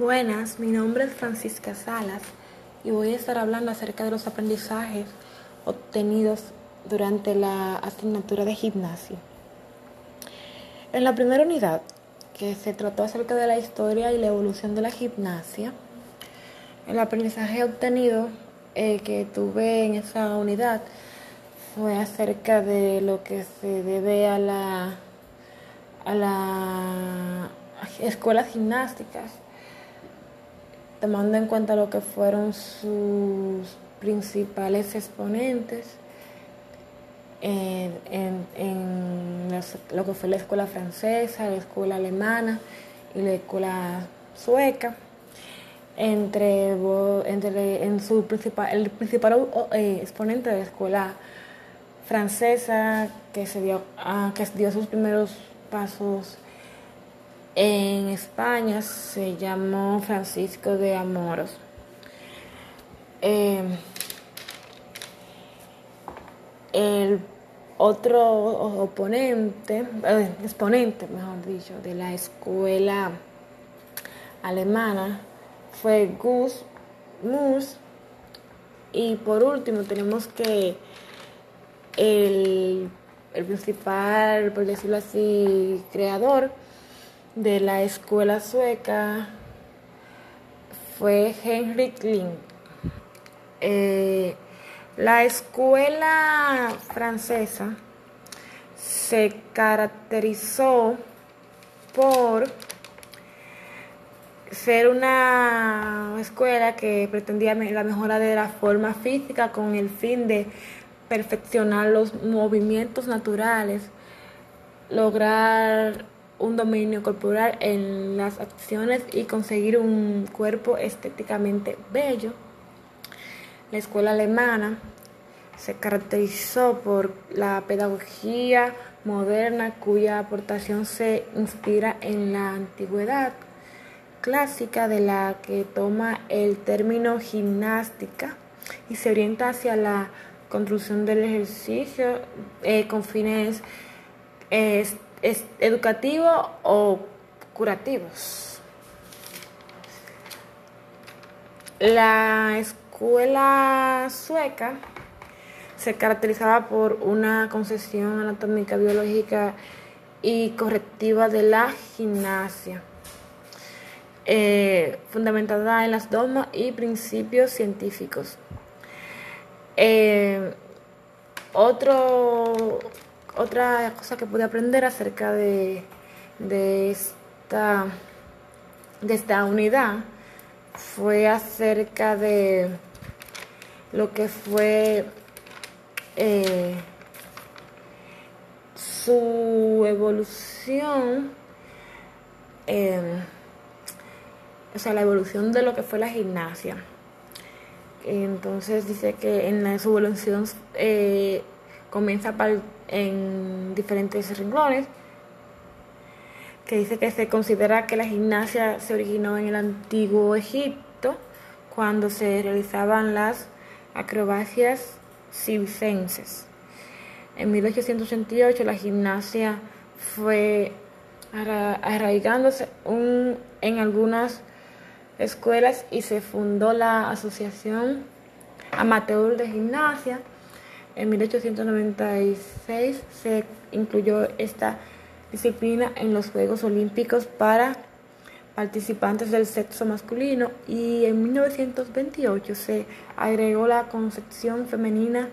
Buenas, mi nombre es Francisca Salas y voy a estar hablando acerca de los aprendizajes obtenidos durante la asignatura de gimnasio. En la primera unidad, que se trató acerca de la historia y la evolución de la gimnasia, el aprendizaje obtenido eh, que tuve en esa unidad fue acerca de lo que se debe a la a las escuelas gimnásticas tomando en cuenta lo que fueron sus principales exponentes en, lo que fue la escuela francesa, la escuela alemana y la escuela sueca. Entre, entre en su principal, el principal eh, exponente de la escuela francesa que se dio, ah, que dio sus primeros pasos en España se llamó Francisco de Amoros. Eh, el otro oponente, eh, exponente, mejor dicho, de la escuela alemana fue Gus Mus. Y por último tenemos que el, el principal, por decirlo así, creador de la escuela sueca fue Henrik Lind. Eh, la escuela francesa se caracterizó por ser una escuela que pretendía la mejora de la forma física con el fin de perfeccionar los movimientos naturales, lograr un dominio corporal en las acciones y conseguir un cuerpo estéticamente bello. La escuela alemana se caracterizó por la pedagogía moderna cuya aportación se inspira en la antigüedad clásica de la que toma el término gimnástica y se orienta hacia la construcción del ejercicio eh, con fines eh, es educativo o curativos. La escuela sueca se caracterizaba por una concesión anatómica, biológica y correctiva de la gimnasia, eh, fundamentada en las dogmas y principios científicos. Eh, otro otra cosa que pude aprender acerca de, esta, de esta unidad fue acerca de lo que fue eh, su evolución, em, o sea, la evolución de lo que fue la gimnasia. Entonces dice que en la, su evolución eh, comienza en diferentes renglones, que dice que se considera que la gimnasia se originó en el antiguo Egipto cuando se realizaban las acrobacias circenses. En 1888 la gimnasia fue arraigándose en algunas escuelas y se fundó la Asociación Amateur de Gimnasia en 1896 se incluyó esta disciplina en los Juegos Olímpicos para participantes del sexo masculino y en 1928 se agregó la concepción femenina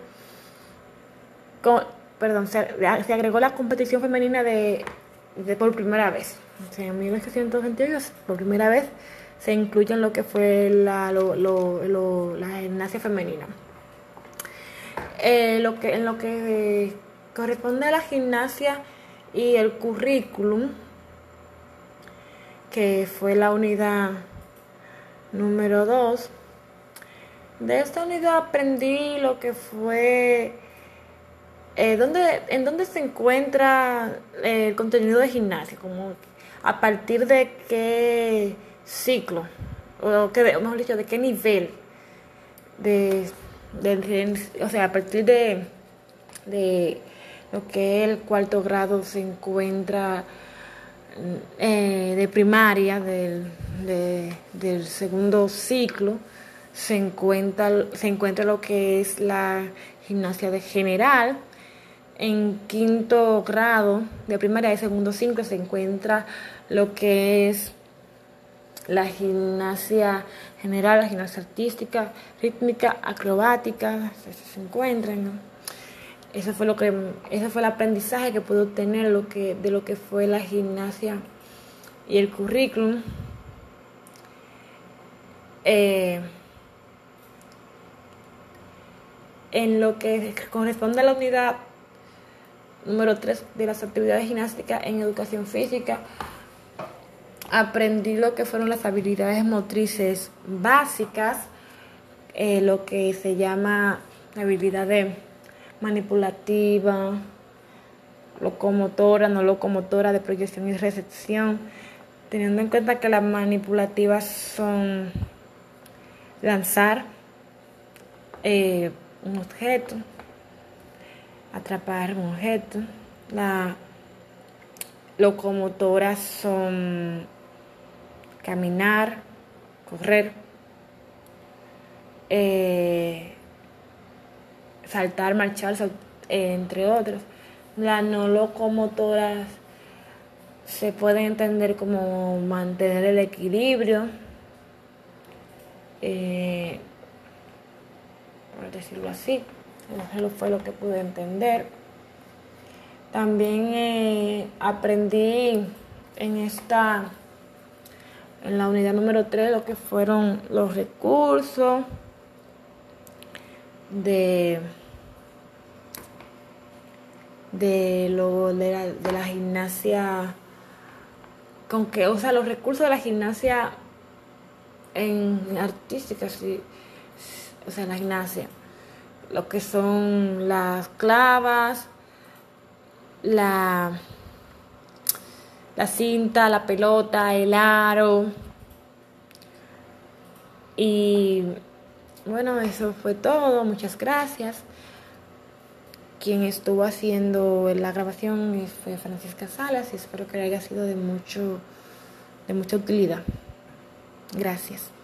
perdón, se, agregó la competición femenina de, por primera vez. en 1928 por primera vez se incluye en lo que fue la, la gimnasia femenina. Eh, lo que, en lo que corresponde a la gimnasia y el currículum, que fue la unidad número 2. De esta unidad aprendí lo que fue eh, dónde, en dónde se encuentra el contenido de gimnasia, como a partir de qué ciclo, o que, mejor dicho, de qué nivel de o sea, a partir de, de lo que el cuarto grado se encuentra eh, de primaria, del del segundo ciclo se encuentra, se encuentra lo que es la gimnasia de general. En quinto grado de primaria y segundo ciclo se encuentra lo que es la gimnasia general, la gimnasia artística, rítmica, acrobática, se encuentran. Eso fue lo que, ese fue el aprendizaje que pude obtener lo que, de lo que fue la gimnasia y el currículum. Eh, en lo que corresponde a la unidad número 3 de las actividades gimnásticas en educación física, aprendí lo que fueron las habilidades motrices básicas, eh, lo que se llama habilidad de manipulativa, locomotora, no locomotora, de proyección y recepción, teniendo en cuenta que las manipulativas son lanzar eh, un objeto, atrapar un objeto, las locomotoras son caminar, correr, eh, saltar, marchar, entre otros. Las no locomotoras se pueden entender como mantener el equilibrio, eh, por decirlo así. Eso fue lo que pude entender. También eh, aprendí en esta, en la unidad número 3, lo que fueron los recursos de de lo de la, de la gimnasia con que o sea los recursos de la gimnasia en artística sí, o sea la gimnasia lo que son las clavas la la cinta la pelota el aro y bueno eso fue todo muchas gracias quien estuvo haciendo la grabación fue Francisca Salas y espero que haya sido de mucho de mucha utilidad. Gracias.